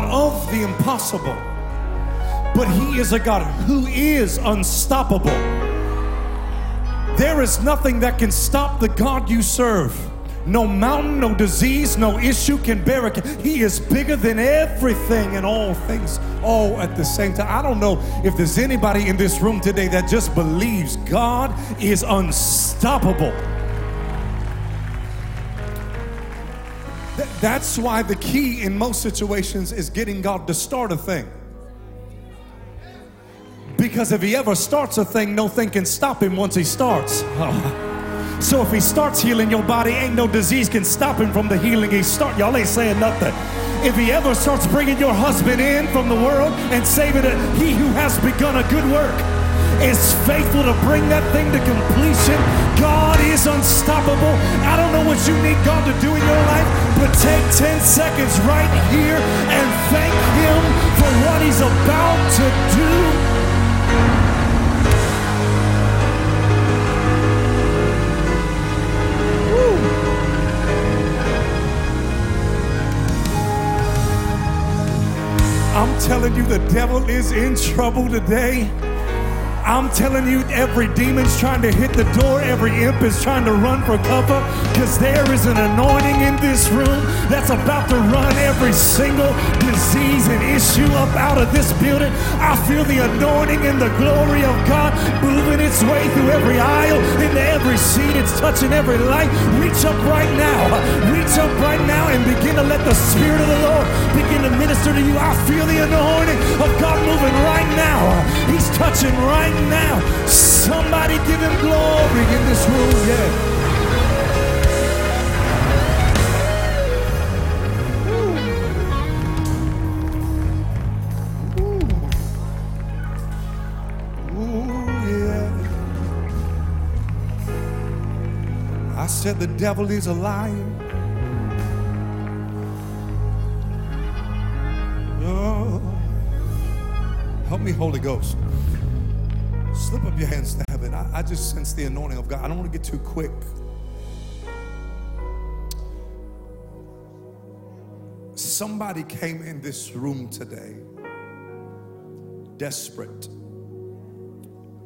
God of the impossible, but He is a God who is unstoppable. There is nothing that can stop the God you serve. No mountain, no disease, no issue can barricade. He is bigger than everything and all things, all at the same time. I don't know if there's anybody in this room today that just believes God is unstoppable. That's why the key in most situations is getting God to start a thing. Because if he ever starts a thing, no thing can stop him once he starts. So if he starts healing your body, ain't no disease can stop him from the healing he start. Y'all ain't saying nothing. If he ever starts bringing your husband in from the world and saving it, he who has begun a good work is faithful to bring that thing to completion. God is unstoppable. I don't know what you need God to do in your life, but take 10 seconds right here and thank him for what he's about to do. I'm telling you, the devil is in trouble today. I'm telling you, every demon's trying to hit the door, every imp is trying to run for cover, because there is an anointing in this room that's about to run every single disease and issue up out of this building. I feel the anointing and the glory of God moving its way through every aisle, into every seat, it's touching every light. Reach up right now, reach up right now and begin to let the Spirit of the Lord begin to minister to you. I feel the anointing of God moving right now. He's touching right now. Now somebody give him glory in this room, yeah. Said the devil is a liar. Oh. Help me, Holy Ghost. Slip up your hands to heaven. I, I just sense the anointing of God. I don't want to get too quick. Somebody came in this room today desperate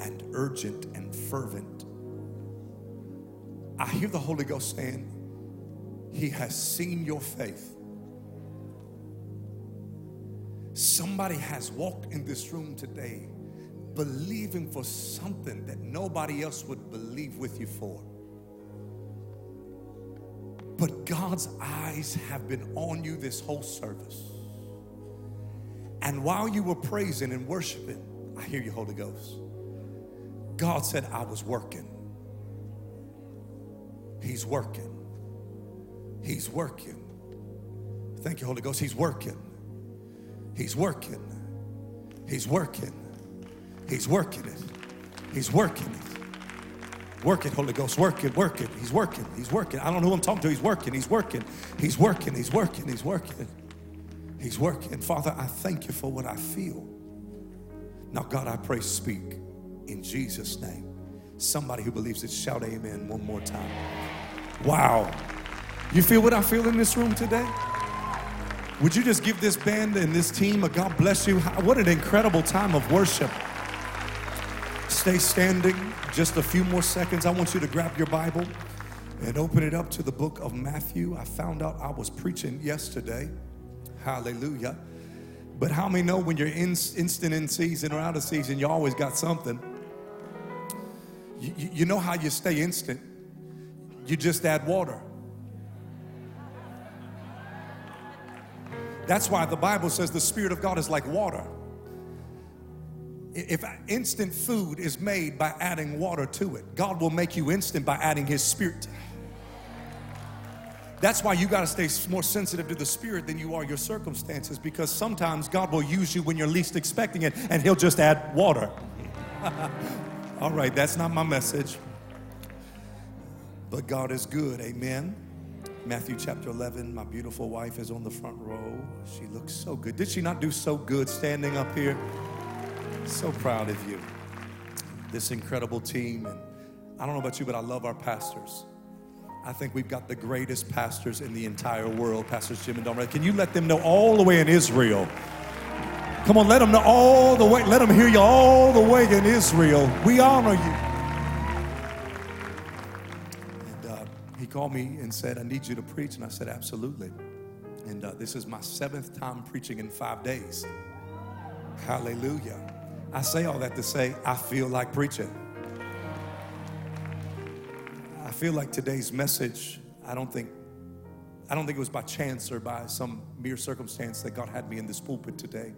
and urgent and fervent. I hear the Holy Ghost saying, He has seen your faith. Somebody has walked in this room today believing for something that nobody else would believe with you for. But God's eyes have been on you this whole service. And while you were praising and worshiping, I hear you, Holy Ghost. God said, I was working. He's working. He's working. Thank you, Holy Ghost. He's working. He's working. He's working. He's working it. He's working it. Work it, Holy Ghost. Work it, work it. He's working. He's working. I don't know who I'm talking to. He's working. He's working. He's working. He's working. He's working. He's working. Father, I thank you for what I feel. Now, God, I pray, speak in Jesus' name. Somebody who believes it, shout amen one more time. Wow. You feel what I feel in this room today? Would you just give this band and this team a God bless you? What an incredible time of worship. Stay standing just a few more seconds. I want you to grab your Bible and open it up to the book of Matthew. I found out I was preaching yesterday. Hallelujah. But how many know when you're in, instant in season or out of season, you always got something? You, you- you know how you stay instant? You just add water. That's why the Bible says the Spirit of God is like water. If instant food is made by adding water to it, God will make you instant by adding His Spirit. That's why you got to stay more sensitive to the Spirit than you are your circumstances because sometimes God will use you when you're least expecting it and He'll just add water. All right, that's not my message. But God is good, amen. Matthew chapter 11, my beautiful wife is on the front row. She looks so good. Did she not do so good standing up here? So proud of you. This incredible team. And I don't know about you, but I love our pastors. I think we've got the greatest pastors in the entire world, Pastors Jim and Don. Can you let them know all the way in Israel? Come on, let them know all the way. Let them hear you all the way in Israel. We honor you. And uh, he called me and said, I need you to preach. And I said, Absolutely. And uh, this is my seventh time preaching in five days. Hallelujah. I say all that to say, I feel like preaching. I feel like today's message, I don't think I don't think it was by chance or by some mere circumstance that God had me in this pulpit today.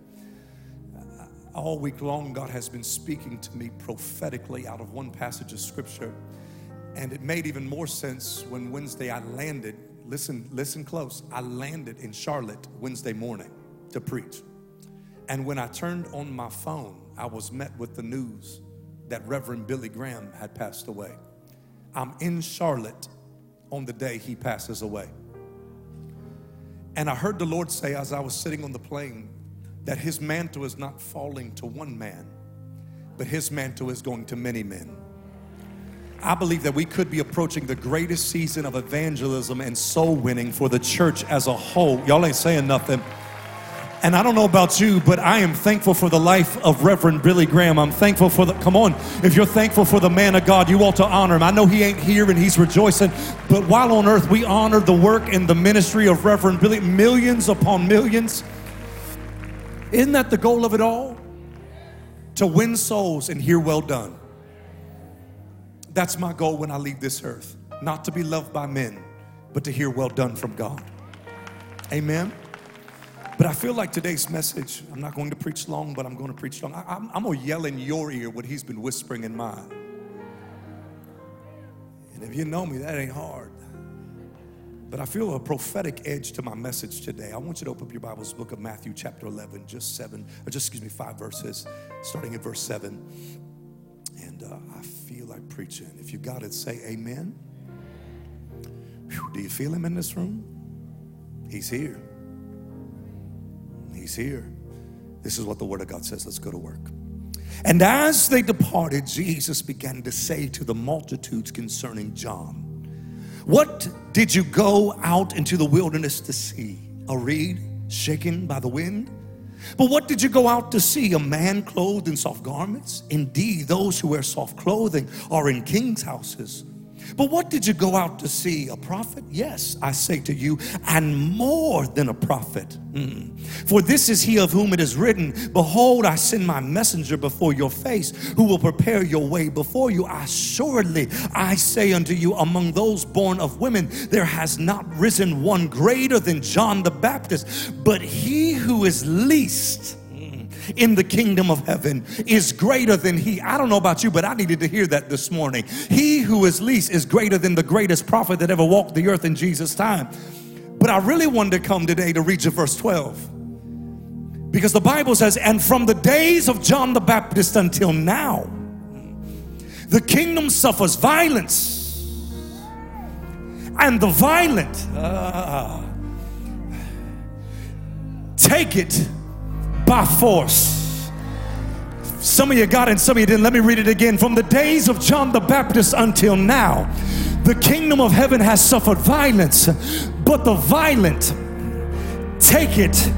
All week long, God has been speaking to me prophetically out of one passage of scripture. And it made even more sense when Wednesday I landed. Listen, listen close. I landed in Charlotte Wednesday morning to preach. And when I turned on my phone, I was met with the news that Reverend Billy Graham had passed away. I'm in Charlotte on the day he passes away. And I heard the Lord say as I was sitting on the plane that his mantle is not falling to one man, but his mantle is going to many men. I believe that we could be approaching the greatest season of evangelism and soul winning for the church as a whole. Y'all ain't saying nothing. And I don't know about you, but I am thankful for the life of Reverend Billy Graham. I'm thankful for the, come on, if you're thankful for the man of God, you ought to honor him. I know he ain't here and he's rejoicing, but while on earth, we honor the work and the ministry of Reverend Billy, millions upon millions. Isn't that the goal of it all? To win souls and hear well done. That's my goal when I leave this earth. Not to be loved by men, but to hear well done from God. Amen. But I feel like today's message, I'm not going to preach long, but I'm going to preach long. I, am going to yell in your ear what he's been whispering in mine. And if you know me, that ain't hard. But I feel a prophetic edge to my message today. I want you to open up your Bibles, book of Matthew, chapter 11, just seven, or just, excuse me, five verses, starting at verse seven. And uh, I feel like preaching. If you got it, say amen. Whew, do you feel him in this room? He's here. He's here. This is what the Word of God says. Let's go to work. And as they departed, Jesus began to say to the multitudes concerning John, What did you go out into the wilderness to see? A reed shaken by the wind? But what did you go out to see? A man clothed in soft garments? Indeed, those who wear soft clothing are in king's houses. But what did you go out to see? A prophet? Yes, I say to you, and more than a prophet. Mm. For this is he of whom it is written, Behold, I send my messenger before your face, who will prepare your way before you. Assuredly, I say unto you, among those born of women, there has not risen one greater than John the Baptist, but he who is least in the kingdom of heaven is greater than he. I don't know about you, but I needed to hear that this morning. He who is least is greater than the greatest prophet that ever walked the earth in Jesus' time. But I really wanted to come today to read you verse 12. Because the Bible says, and from the days of John the Baptist until now, the kingdom suffers violence, and the violent uh, take it by force. Some of you got it and some of you didn't. Let me read it again. From the days of John the Baptist until now, the kingdom of heaven has suffered violence, but the violent take it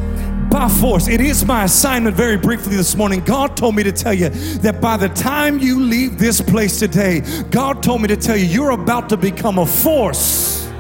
by force. It is my assignment, very briefly this morning. God told me to tell you that by the time you leave this place today, God told me to tell you you're about to become a force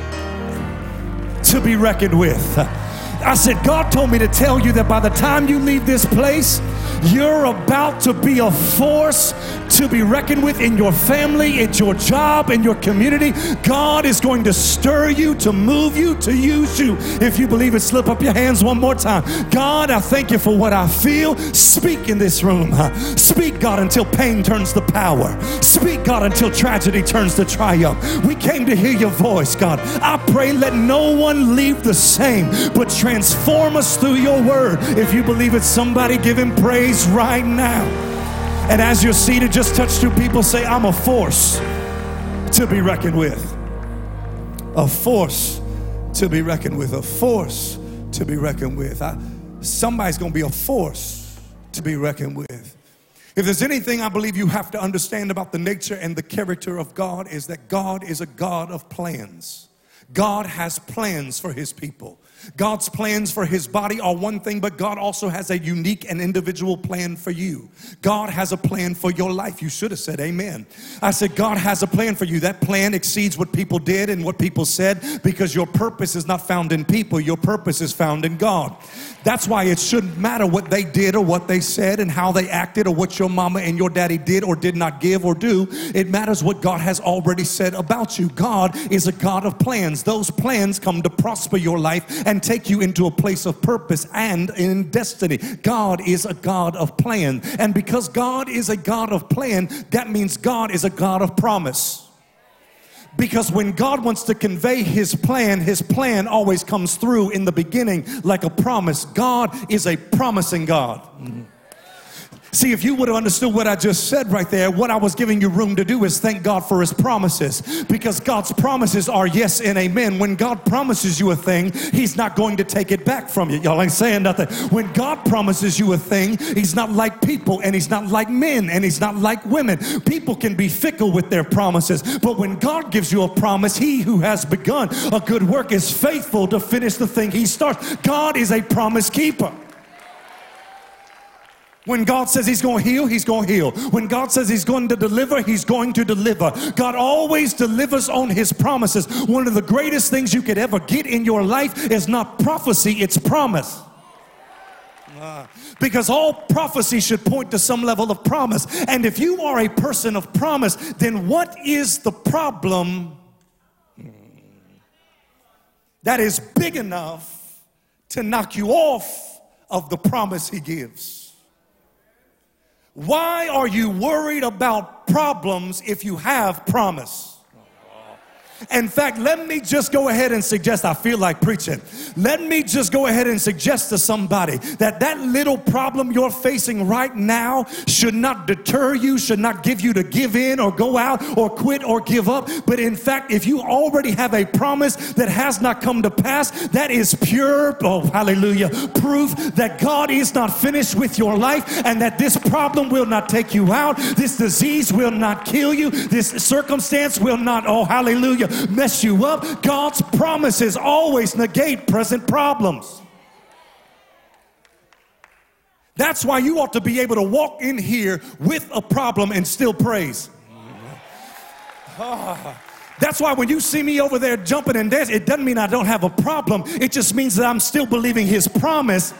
to be reckoned with. I said, God told me to tell you that by the time you leave this place, you're about to be a force to be reckoned with in your family, in your job, in your community. God is going to stir you, to move you, to use you. If you believe it, slip up your hands one more time. God, I thank you for what I feel. Speak in this room. Speak, God, until pain turns to power. Speak, God, until tragedy turns to triumph. We came to hear your voice, God. I pray let no one leave the same, but transform us through your word. If you believe it, somebody give him praise right now. And as you're seated, just touch two people, say, I'm a force to be reckoned with. A force to be reckoned with. A force to be reckoned with. I, somebody's going to be a force to be reckoned with. If there's anything I believe you have to understand about the nature and the character of God, is that God is a God of plans. God has plans for his people. God's plans for his body are one thing, but God also has a unique and individual plan for you. God has a plan for your life. You should have said amen. I said, God has a plan for you. That plan exceeds what people did and what people said because your purpose is not found in people, your purpose is found in God. That's why it shouldn't matter what they did or what they said and how they acted or what your mama and your daddy did or did not give or do. It matters what God has already said about you. God is a God of plans. Those plans come to prosper your life and take you into a place of purpose and in destiny. God is a God of plan. And because God is a God of plan, that means God is a God of promise. Because when God wants to convey his plan, his plan always comes through in the beginning like a promise. God is a promising God. Mm-hmm. See, if you would have understood what I just said right there, what I was giving you room to do is thank God for His promises. Because God's promises are yes and amen. When God promises you a thing, He's not going to take it back from you. Y'all ain't saying nothing. When God promises you a thing, He's not like people and He's not like men and He's not like women. People can be fickle with their promises, but when God gives you a promise, He who has begun a good work is faithful to finish the thing He starts. God is a promise keeper. When God says He's going to heal, He's going to heal. When God says He's going to deliver, He's going to deliver. God always delivers on His promises. One of the greatest things you could ever get in your life is not prophecy, it's promise. Because all prophecy should point to some level of promise. And if you are a person of promise, then what is the problem that is big enough to knock you off of the promise He gives? Why are you worried about problems if you have promise? In fact, let me just go ahead and suggest, I feel like preaching. Let me just go ahead and suggest to somebody that that little problem you're facing right now should not deter you, should not give you to give in or go out or quit or give up. But in fact, if you already have a promise that has not come to pass, that is pure, oh, hallelujah, proof that God is not finished with your life and that this problem will not take you out, this disease will not kill you, this circumstance will not, oh, hallelujah mess you up. God's promises always negate present problems. That's why you ought to be able to walk in here with a problem and still praise. Ah. That's why when you see me over there jumping and dancing, it doesn't mean I don't have a problem. It just means that I'm still believing His promise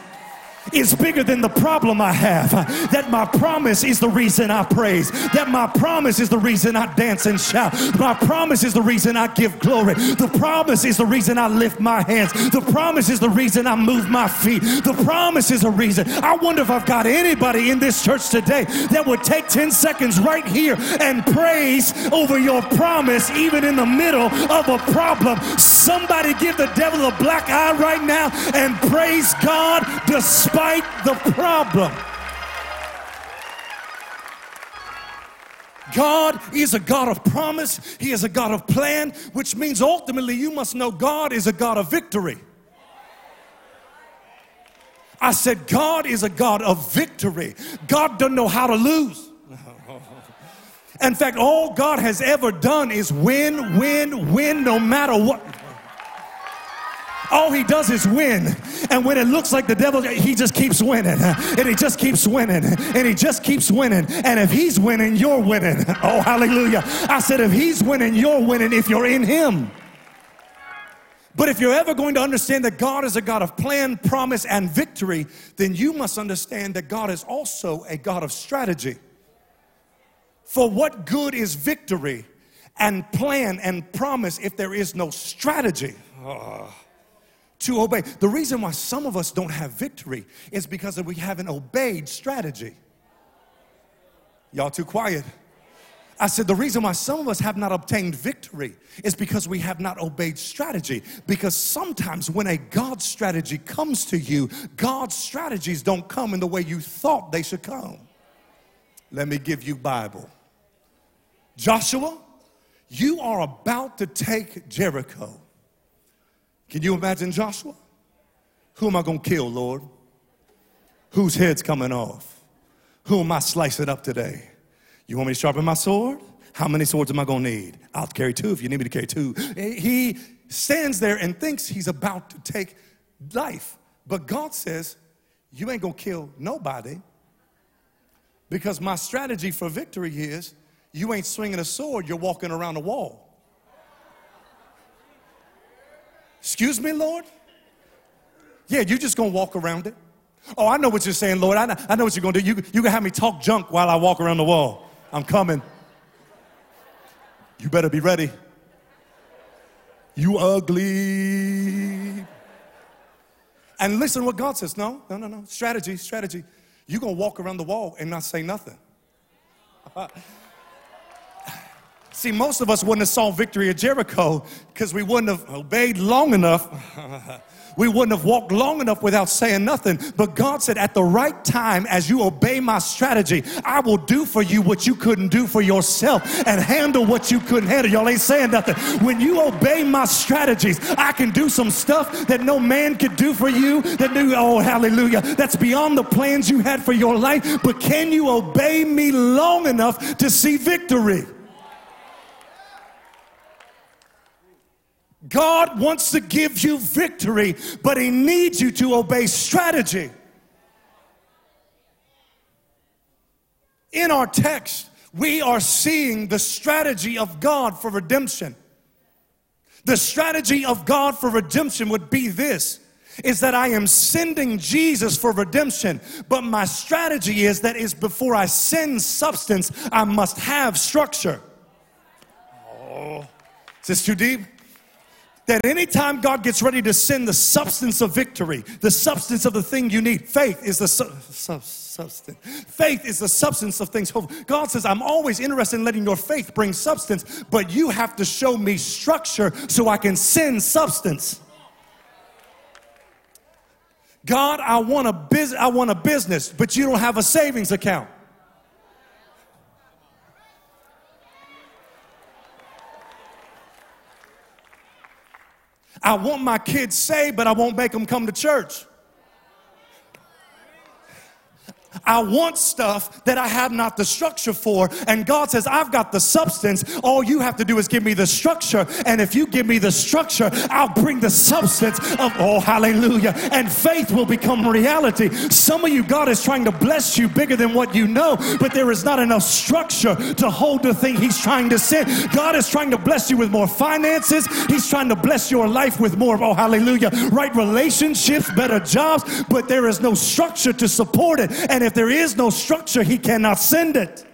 is bigger than the problem I have. That my promise is the reason I praise. That my promise is the reason I dance and shout. My promise is the reason I give glory. The promise is the reason I lift my hands. The promise is the reason I move my feet. The promise is a reason. I wonder if I've got anybody in this church today that would take 10 seconds right here and praise over your promise, even in the middle of a problem. Somebody give the devil a black eye right now and praise God despite despite the problem. God is a God of promise. He is a God of plan, which means ultimately you must know God is a God of victory. I said, God is a God of victory. God doesn't know how to lose. In fact, all God has ever done is win, win, win, no matter what. All he does is win. And when it looks like the devil, he just keeps winning. And he just keeps winning. And he just keeps winning. And if he's winning, you're winning. Oh, hallelujah. I said, if he's winning, you're winning if you're in him. But if you're ever going to understand that God is a God of plan, promise, and victory, then you must understand that God is also a God of strategy. For what good is victory and plan and promise if there is no strategy? Oh to obey. The reason why some of us don't have victory is because we haven't obeyed strategy. Y'all too quiet. I said, the reason why some of us have not obtained victory is because we have not obeyed strategy. Because sometimes when a God strategy comes to you, God's strategies don't come in the way you thought they should come. Let me give you Bible. Joshua, you are about to take Jericho. Can you imagine Joshua? Who am I going to kill, Lord? Whose head's coming off? Who am I slicing up today? You want me to sharpen my sword? How many swords am I gonna need? I'll carry two if you need me to carry two. He stands there and thinks he's about to take life. But God says, You ain't gonna kill nobody because my strategy for victory is you ain't swinging a sword, you're walking around a wall. Excuse me, Lord? Yeah, you're just gonna walk around it. Oh, I know what you're saying, Lord. I know, I know what you're gonna do. You, you can have me talk junk while I walk around the wall. I'm coming. You better be ready. You ugly. And listen what God says. No, no, no, no. Strategy, strategy. You're gonna walk around the wall and not say nothing. See, most of us wouldn't have saw victory at Jericho because we wouldn't have obeyed long enough. we wouldn't have walked long enough without saying nothing. But God said, at the right time, as you obey my strategy, I will do for you what you couldn't do for yourself and handle what you couldn't handle. Y'all ain't saying nothing. When you obey my strategies, I can do some stuff that no man could do for you. That do, oh, hallelujah. That's beyond the plans you had for your life. But can you obey me long enough to see victory? God wants to give you victory, but He needs you to obey strategy. In our text, we are seeing the strategy of God for redemption. The strategy of God for redemption would be this is that I am sending Jesus for redemption, but my strategy is that is before I send substance, I must have structure. Oh, is this too deep? That anytime God gets ready to send the substance of victory, the substance of the thing you need, faith is the su- su- substance. Faith is the substance of things. God says, I'm always interested in letting your faith bring substance, but you have to show me structure so I can send substance. God, I want a business, I want a business, but you don't have a savings account. I want my kids saved, but I won't make them come to church. I want stuff that I have not the structure for. And God says, I've got the substance. All you have to do is give me the structure. And if you give me the structure, I'll bring the substance of, oh, hallelujah. And faith will become reality. Some of you, God is trying to bless you bigger than what you know, but there is not enough structure to hold the thing He's trying to send. God is trying to bless you with more finances. He's trying to bless your life with more, oh, hallelujah, right relationships, better jobs, but there is no structure to support it. And if there is no structure, he cannot send it.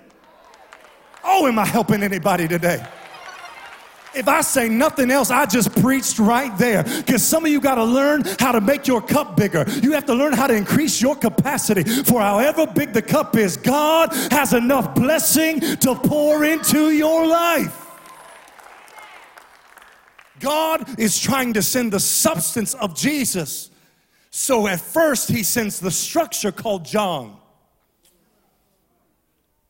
Oh, am I helping anybody today? If I say nothing else, I just preached right there. Because some of you got to learn how to make your cup bigger. You have to learn how to increase your capacity. For however big the cup is, God has enough blessing to pour into your life. God is trying to send the substance of Jesus. So at first, he sends the structure called John.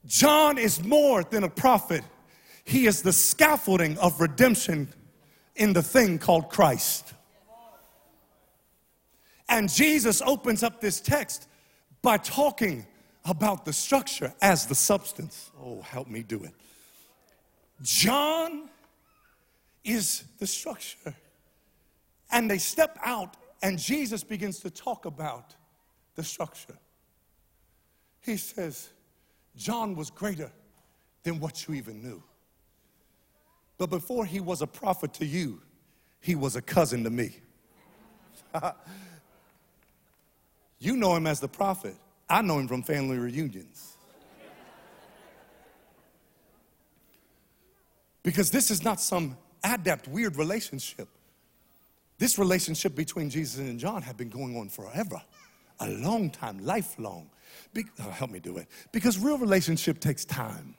John is more than a prophet, he is the scaffolding of redemption in the thing called Christ. And Jesus opens up this text by talking about the structure as the substance. Oh, help me do it. John is the structure. And they step out, and Jesus begins to talk about the structure. He says, John was greater than what you even knew. But before he was a prophet to you, he was a cousin to me. you know him as the prophet. I know him from family reunions. Because this is not some adept, weird relationship. This relationship between Jesus and John had been going on forever, a long time, lifelong. Be, oh, help me do it. Because real relationship takes time.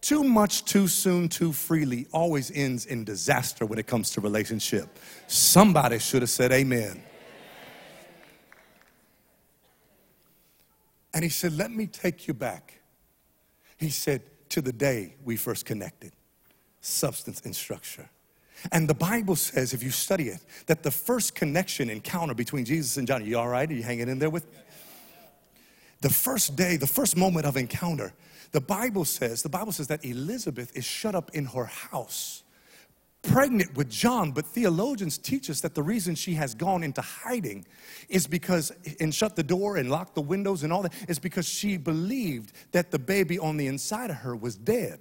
Too much, too soon, too freely always ends in disaster when it comes to relationship. Somebody should have said amen. And he said, Let me take you back. He said, To the day we first connected, substance and structure. And the Bible says, if you study it, that the first connection encounter between Jesus and John, are you all right? Are you hanging in there with me? the first day, the first moment of encounter, the Bible says, the Bible says that Elizabeth is shut up in her house pregnant with John, but theologians teach us that the reason she has gone into hiding is because, and shut the door and locked the windows and all that, is because she believed that the baby on the inside of her was dead.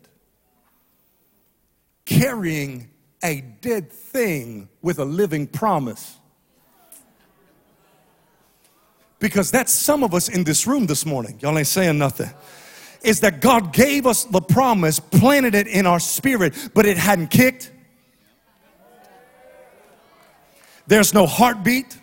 Carrying a dead thing with a living promise. Because that's some of us in this room this morning. Y'all ain't saying nothing is that God gave us the promise, planted it in our spirit, but it hadn't kicked, There's no heartbeat.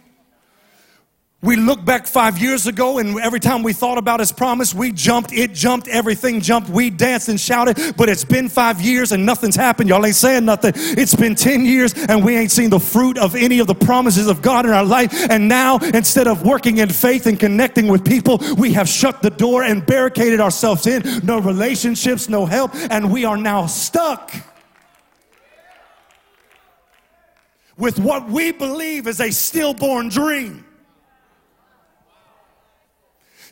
We look back five years ago, and every time we thought about his promise, we jumped, it jumped, everything jumped, we danced and shouted. But it's been five years and nothing's happened. Y'all ain't saying nothing. It's been 10 years and we ain't seen the fruit of any of the promises of God in our life. And now, instead of working in faith and connecting with people, we have shut the door and barricaded ourselves in. No relationships, no help, and we are now stuck. with what we believe is a stillborn dream.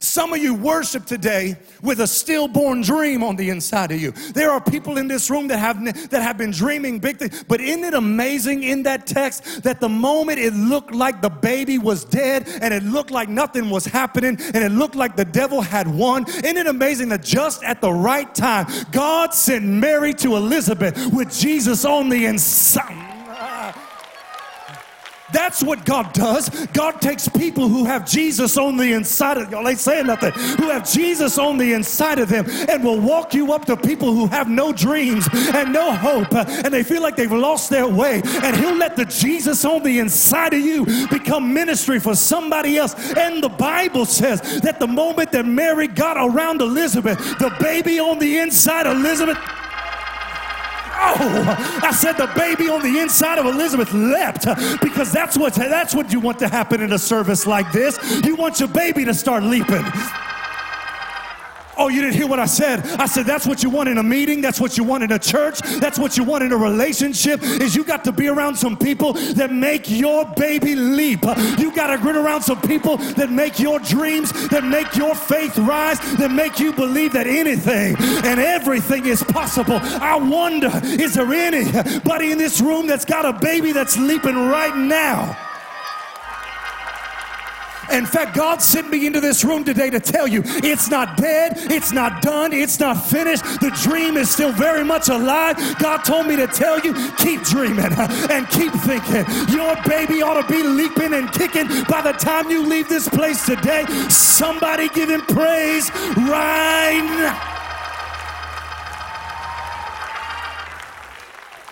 Some of you worship today with a stillborn dream on the inside of you. There are people in this room that have that have been dreaming big things. But isn't it amazing in that text that the moment it looked like the baby was dead and it looked like nothing was happening and it looked like the devil had won? Isn't it amazing that just at the right time, God sent Mary to Elizabeth with Jesus on the inside? That's what God does. God takes people who have Jesus on the inside of y'all ain't saying nothing, who have Jesus on the inside of them and will walk you up to people who have no dreams and no hope and they feel like they've lost their way. And He'll let the Jesus on the inside of you become ministry for somebody else. And the Bible says that the moment that Mary got around Elizabeth, the baby on the inside of Elizabeth Oh, I said the baby on the inside of Elizabeth leapt because that's what that's what you want to happen in a service like this. You want your baby to start leaping. Oh, you didn't hear what I said. I said that's what you want in a meeting, that's what you want in a church, that's what you want in a relationship is you got to be around some people that make your baby leap. You got to get around some people that make your dreams, that make your faith rise, that make you believe that anything and everything is possible. I wonder, is there anybody in this room that's got a baby that's leaping right now? In fact, God sent me into this room today to tell you it's not dead, it's not done, it's not finished. The dream is still very much alive. God told me to tell you keep dreaming and keep thinking. Your baby ought to be leaping and kicking by the time you leave this place today. Somebody give him praise right now.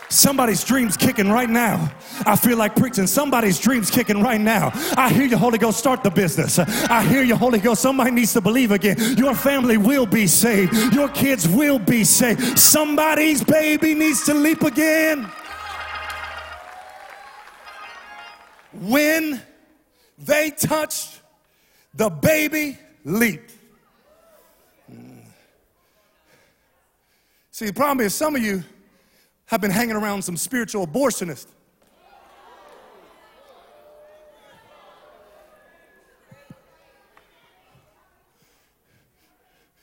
Somebody's dreams kicking right now. I feel like preaching. Somebody's dreams kicking right now. I hear you, Holy Ghost, start the business. I hear you, Holy Ghost. Somebody needs to believe again. Your family will be saved. Your kids will be saved. Somebody's baby needs to leap again. When they touched, the baby leaped. Hmm. See, the problem is some of you have been hanging around some spiritual abortionists.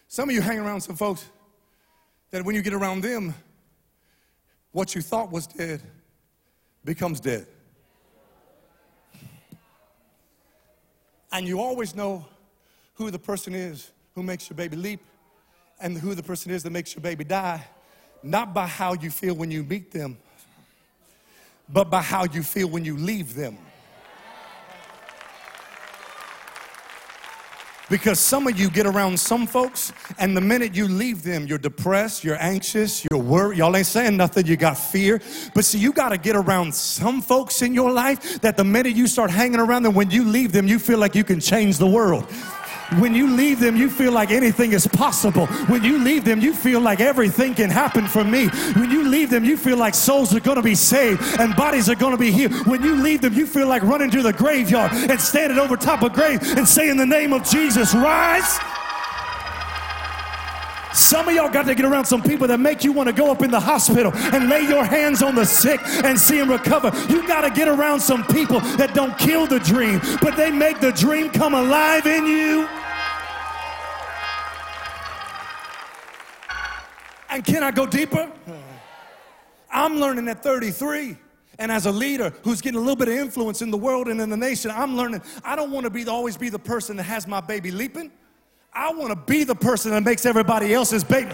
Some of you hang around some folks that when you get around them, what you thought was dead becomes dead. And you always know who the person is who makes your baby leap and who the person is that makes your baby die not by how you feel when you meet them, but by how you feel when you leave them. Because some of you get around some folks, and the minute you leave them, you're depressed, you're anxious, you're worried. Y'all ain't saying nothing, you got fear. But see, you got to get around some folks in your life that the minute you start hanging around them, when you leave them, you feel like you can change the world. When you leave them, you feel like anything is possible. When you leave them, you feel like everything can happen for me. When you leave them, you feel like souls are going to be saved and bodies are going to be healed. When you leave them, you feel like running to the graveyard and standing over top of grave and saying "In the name of Jesus, rise. Some of y'all got to get around some people that make you want to go up in the hospital and lay your hands on the sick and see them recover. You got to get around some people that don't kill the dream, but they make the dream come alive in you. And can I go deeper? I'm learning at 33. And as a leader who's getting a little bit of influence in the world and in the nation, I'm learning I don't want to be always be the person that has my baby leaping. I want to be the person that makes everybody else's baby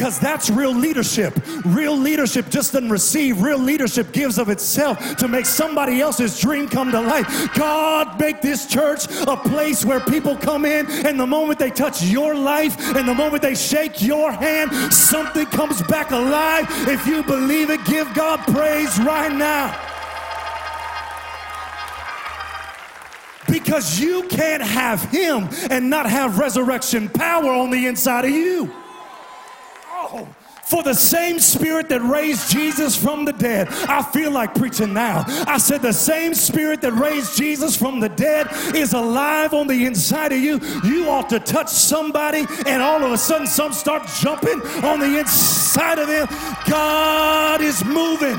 because that's real leadership. Real leadership just doesn't receive, real leadership gives of itself to make somebody else's dream come to life. God, make this church a place where people come in, and the moment they touch your life, and the moment they shake your hand, something comes back alive. If you believe it, give God praise right now. Because you can't have Him and not have resurrection power on the inside of you. Oh, for the same spirit that raised Jesus from the dead, I feel like preaching now. I said, the same spirit that raised Jesus from the dead is alive on the inside of you. You ought to touch somebody, and all of a sudden, some start jumping on the inside of them. God is moving.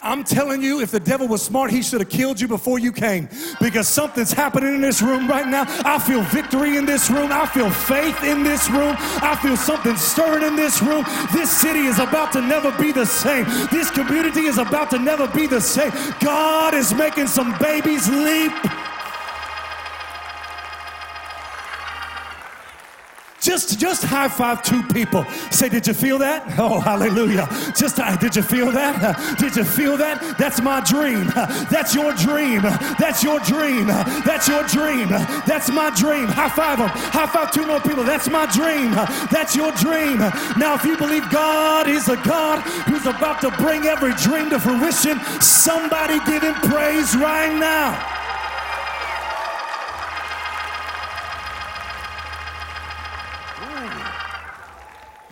I'm telling you, if the devil was smart, he should have killed you before you came because something's happening in this room right now. I feel victory in this room. I feel faith in this room. I feel something stirring in this room. This city is about to never be the same. This community is about to never be the same. God is making some babies leap. Just, just high five two people. Say, did you feel that? Oh, hallelujah. Just, uh, did you feel that? Did you feel that? That's my dream. That's your dream. That's your dream. That's your dream. That's my dream. High five them. High five two more people. That's my dream. That's your dream. Now, if you believe God is a God who's about to bring every dream to fruition, somebody give him praise right now.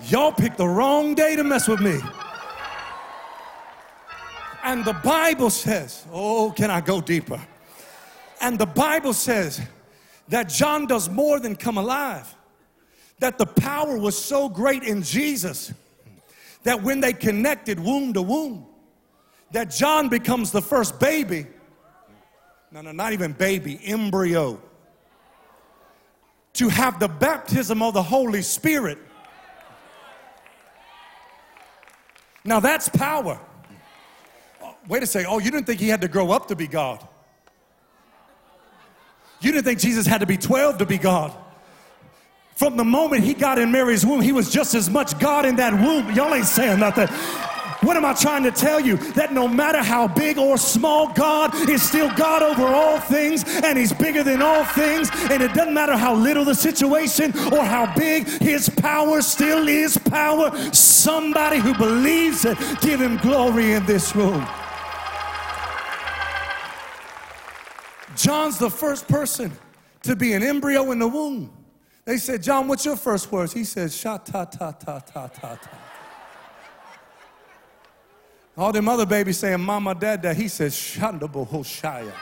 Y'all picked the wrong day to mess with me. And the Bible says, oh, can I go deeper? And the Bible says that John does more than come alive. That the power was so great in Jesus that when they connected womb to womb, that John becomes the first baby. No, no, not even baby, embryo. To have the baptism of the Holy Spirit Now that's power. wait a second. Oh, you didn't think he had to grow up to be God. You didn't think Jesus had to be 12 to be God. From the moment he got in Mary's womb, he was just as much God in that womb. Y'all ain't saying nothing. What am I trying to tell you? That no matter how big or small, God is still God over all things, and He's bigger than all things. And it doesn't matter how little the situation or how big, His power still is power. Somebody who believes it, give Him glory in this room. John's the first person to be an embryo in the womb. They said, John, what's your first words? He says, sha ta ta ta ta ta ta. All them other babies saying, Mama, Dad, Dad. He says, Shandabo Hoshaya.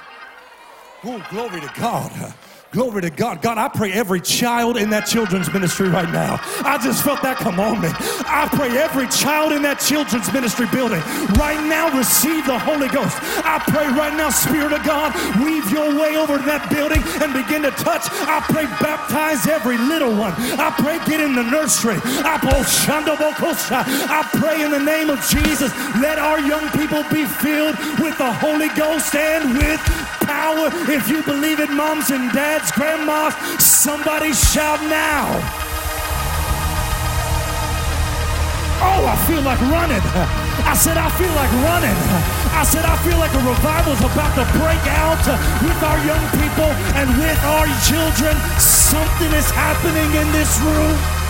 Oh, glory to God. Glory to God. God, I pray every child in that children's ministry right now. I just felt that come on me. I pray every child in that children's ministry building right now receive the Holy Ghost. I pray right now, Spirit of God, weave your way over to that building and begin to touch. I pray baptize every little one. I pray get in the nursery. I pray oh, in the name of Jesus, let our young people be filled with the Holy Ghost and with power. If you believe it, moms and dads, grandmas, somebody shout now. Oh, I feel like running. I said, I feel like running. I said, I feel like a revival is about to break out with our young people and with our children. Something is happening in this room.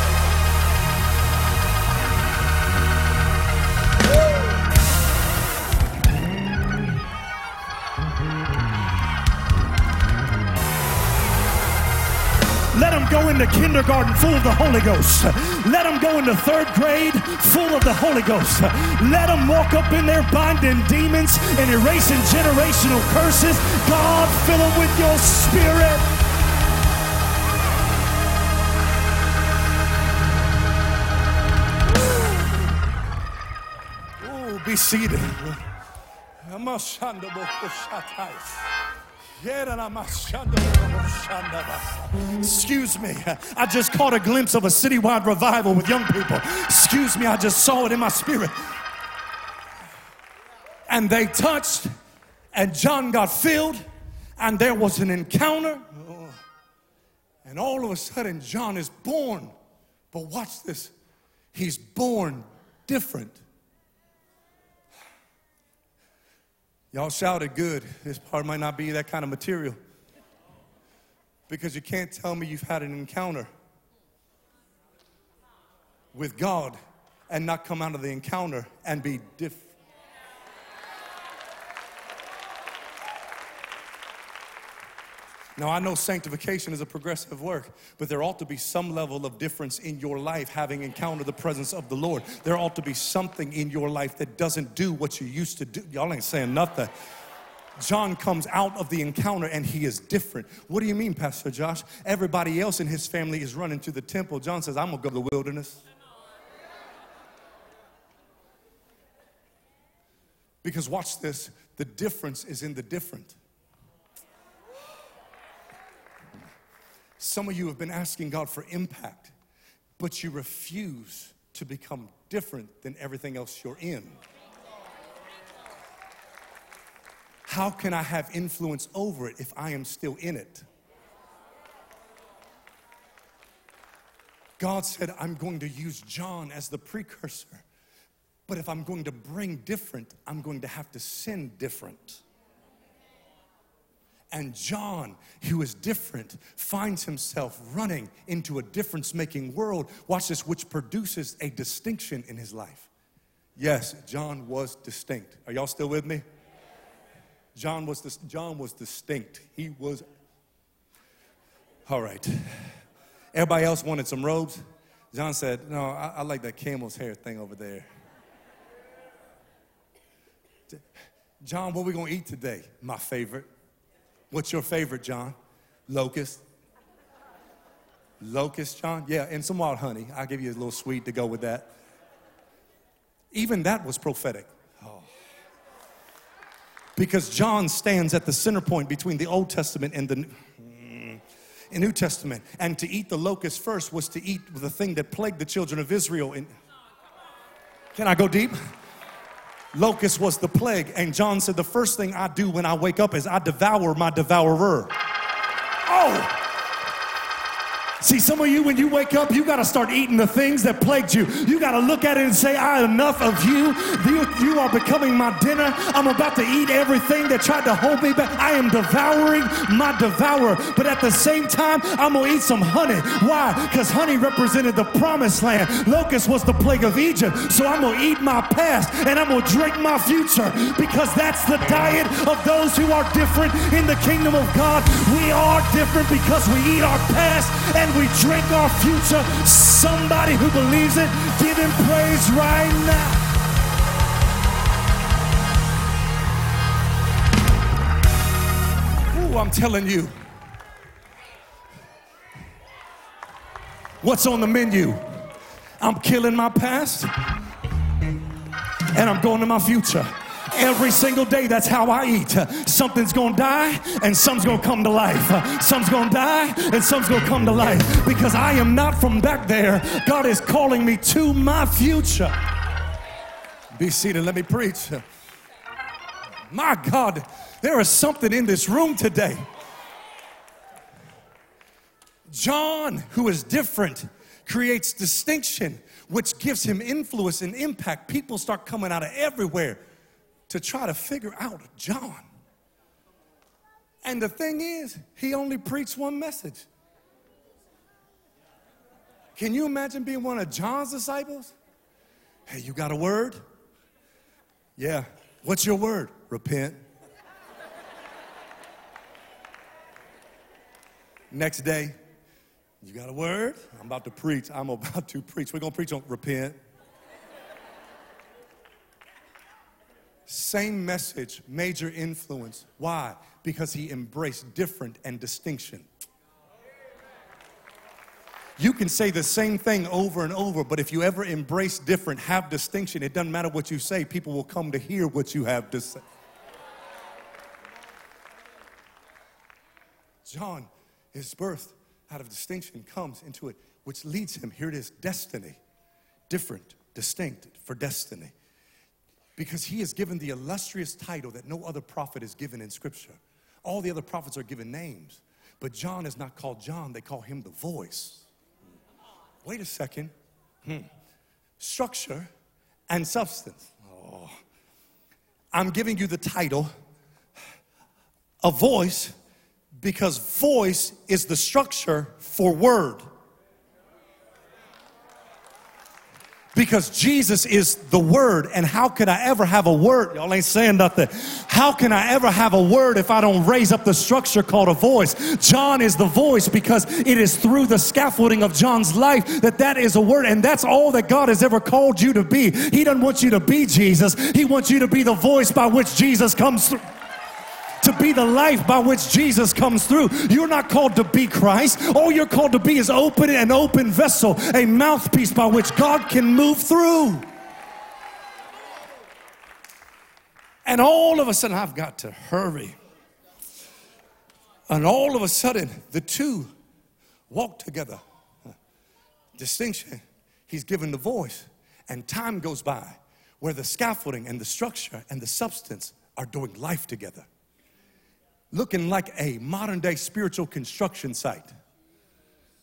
Into kindergarten full of the Holy Ghost. Let them go into third grade full of the Holy Ghost. Let them walk up in there binding demons and erasing generational curses. God, fill them with your spirit. Ooh, be seated. Excuse me, I just caught a glimpse of a citywide revival with young people. Excuse me, I just saw it in my spirit. And they touched, and John got filled, and there was an encounter. And all of a sudden, John is born. But watch this he's born different. Y'all shouted good. This part might not be that kind of material. Because you can't tell me you've had an encounter with God and not come out of the encounter and be different. Now, I know sanctification is a progressive work, but there ought to be some level of difference in your life having encountered the presence of the Lord. There ought to be something in your life that doesn't do what you used to do. Y'all ain't saying nothing. John comes out of the encounter and he is different. What do you mean, Pastor Josh? Everybody else in his family is running to the temple. John says, I'm gonna go to the wilderness. Because watch this the difference is in the different. Some of you have been asking God for impact, but you refuse to become different than everything else you're in. How can I have influence over it if I am still in it? God said, I'm going to use John as the precursor. But if I'm going to bring different, I'm going to have to send different. And John, who is different, finds himself running into a difference making world. Watch this, which produces a distinction in his life. Yes, John was distinct. Are y'all still with me? John was, this, John was distinct. He was. All right. Everybody else wanted some robes. John said, No, I, I like that camel's hair thing over there. John, what are we going to eat today? My favorite. What's your favorite, John? Locust. Locust, John? Yeah, and some wild honey. I'll give you a little sweet to go with that. Even that was prophetic. Oh. Because John stands at the center point between the Old Testament and the mm, New Testament. And to eat the locust first was to eat the thing that plagued the children of Israel. In, can I go deep? Locust was the plague. And John said, The first thing I do when I wake up is I devour my devourer. Oh! See, some of you, when you wake up, you got to start eating the things that plagued you. You got to look at it and say, I enough of you. you. You are becoming my dinner. I'm about to eat everything that tried to hold me back. I am devouring my devourer. But at the same time, I'm going to eat some honey. Why? Because honey represented the promised land. Locust was the plague of Egypt. So I'm going to eat my past and I'm going to drink my future because that's the diet of those who are different in the kingdom of God. We are different because we eat our past and we drink our future. Somebody who believes it, give him praise right now. Ooh, I'm telling you. What's on the menu? I'm killing my past and I'm going to my future. Every single day, that's how I eat. Something's gonna die and some's gonna come to life. Some's gonna die and some's gonna come to life because I am not from back there. God is calling me to my future. Be seated, let me preach. My God, there is something in this room today. John, who is different, creates distinction, which gives him influence and impact. People start coming out of everywhere to try to figure out John. And the thing is, he only preached one message. Can you imagine being one of John's disciples? Hey, you got a word? Yeah. What's your word? Repent. Next day, you got a word? I'm about to preach. I'm about to preach. We're going to preach on repent. Same message, major influence. Why? Because he embraced different and distinction. You can say the same thing over and over, but if you ever embrace different, have distinction, it doesn't matter what you say, people will come to hear what you have to say. John, his birth out of distinction comes into it, which leads him, here it is, destiny. Different, distinct for destiny. Because he is given the illustrious title that no other prophet is given in Scripture. All the other prophets are given names, but John is not called John, they call him the voice. Wait a second. Hmm. Structure and substance. Oh. I'm giving you the title, a voice, because voice is the structure for word. Because Jesus is the Word, and how could I ever have a word? Y'all ain't saying nothing. How can I ever have a word if I don't raise up the structure called a voice? John is the voice because it is through the scaffolding of John's life that that is a word, and that's all that God has ever called you to be. He doesn't want you to be Jesus, He wants you to be the voice by which Jesus comes through to be the life by which Jesus comes through. You're not called to be Christ. All you're called to be is open an open vessel, a mouthpiece by which God can move through. And all of a sudden, I've got to hurry. And all of a sudden, the two walk together. Distinction, he's given the voice. And time goes by where the scaffolding and the structure and the substance are doing life together looking like a modern day spiritual construction site.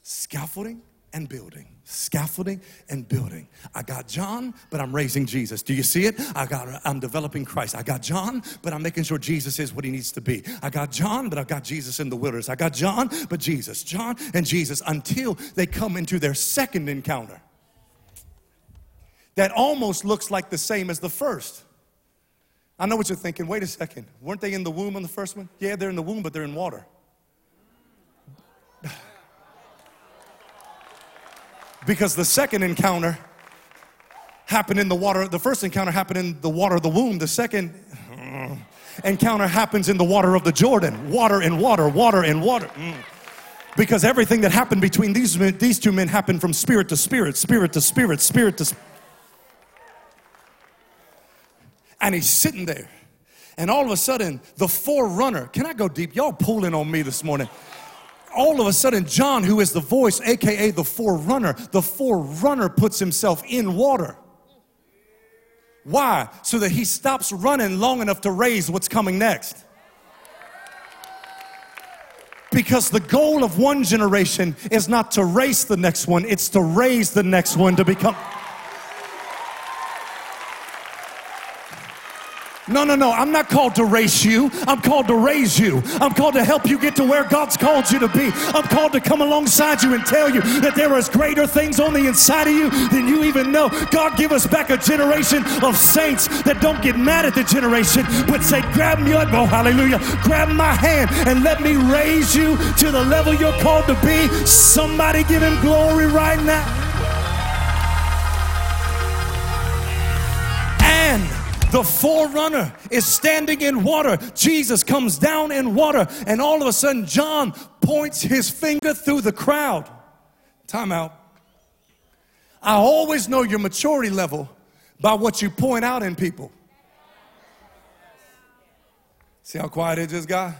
Scaffolding and building, scaffolding and building. I got John, but I'm raising Jesus. Do you see it? I got I'm developing Christ. I got John, but I'm making sure Jesus is what he needs to be. I got John, but I've got Jesus in the wilderness. I got John, but Jesus, John and Jesus until they come into their second encounter. That almost looks like the same as the first. I know what you're thinking. Wait a second. Weren't they in the womb on the first one? Yeah, they're in the womb, but they're in water. because the second encounter happened in the water. The first encounter happened in the water of the womb. The second encounter happens in the water of the Jordan. Water and water, water and water. Mm. Because everything that happened between these, these two men happened from spirit to spirit, spirit to spirit, spirit to spirit. And he's sitting there. And all of a sudden, the forerunner, can I go deep? Y'all pulling on me this morning. All of a sudden, John, who is the voice, aka the forerunner, the forerunner puts himself in water. Why? So that he stops running long enough to raise what's coming next. Because the goal of one generation is not to race the next one, it's to raise the next one to become. No, no, no. I'm not called to race you. I'm called to raise you. I'm called to help you get to where God's called you to be. I'm called to come alongside you and tell you that there is greater things on the inside of you than you even know. God, give us back a generation of saints that don't get mad at the generation, but say, grab me up, oh, hallelujah, grab my hand and let me raise you to the level you're called to be. Somebody give him glory right now. The forerunner is standing in water. Jesus comes down in water, and all of a sudden, John points his finger through the crowd. Time out. I always know your maturity level by what you point out in people. See how quiet it just got?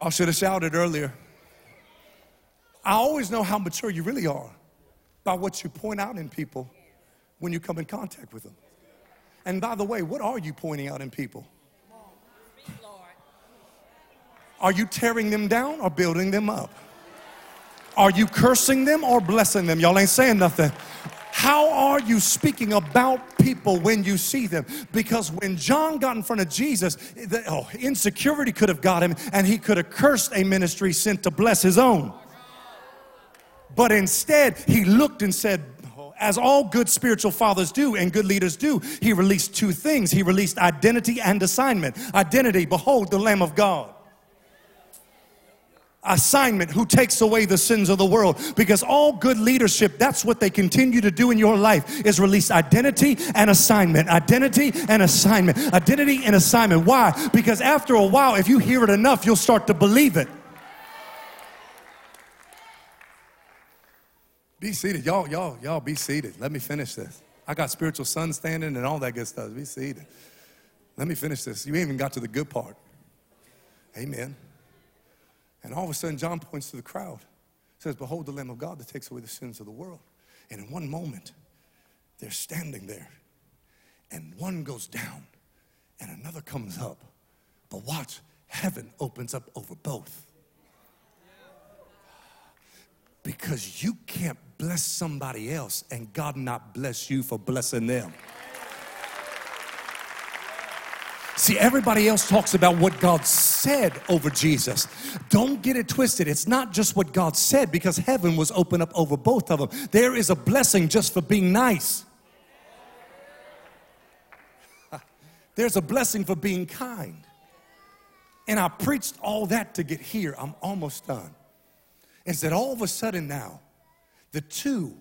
I should have shouted earlier. I always know how mature you really are by what you point out in people when you come in contact with them. And by the way, what are you pointing out in people? Are you tearing them down or building them up? Are you cursing them or blessing them? Y'all ain't saying nothing. How are you speaking about people when you see them? Because when John got in front of Jesus, the, oh, insecurity could have got him and he could have cursed a ministry sent to bless his own. But instead, he looked and said, as all good spiritual fathers do and good leaders do, he released two things. He released identity and assignment. Identity, behold the Lamb of God. Assignment, who takes away the sins of the world. Because all good leadership, that's what they continue to do in your life, is release identity and assignment. Identity and assignment. Identity and assignment. Why? Because after a while, if you hear it enough, you'll start to believe it. Be seated. Y'all, y'all, y'all be seated. Let me finish this. I got spiritual son standing and all that good stuff. Be seated. Let me finish this. You even got to the good part. Amen. And all of a sudden, John points to the crowd, says, Behold the Lamb of God that takes away the sins of the world. And in one moment, they're standing there, and one goes down, and another comes up. But watch, heaven opens up over both. Because you can't bless somebody else and God not bless you for blessing them. See, everybody else talks about what God said over Jesus. Don't get it twisted. It's not just what God said because heaven was open up over both of them. There is a blessing just for being nice. There's a blessing for being kind. And I preached all that to get here. I'm almost done. Is that all of a sudden now, the two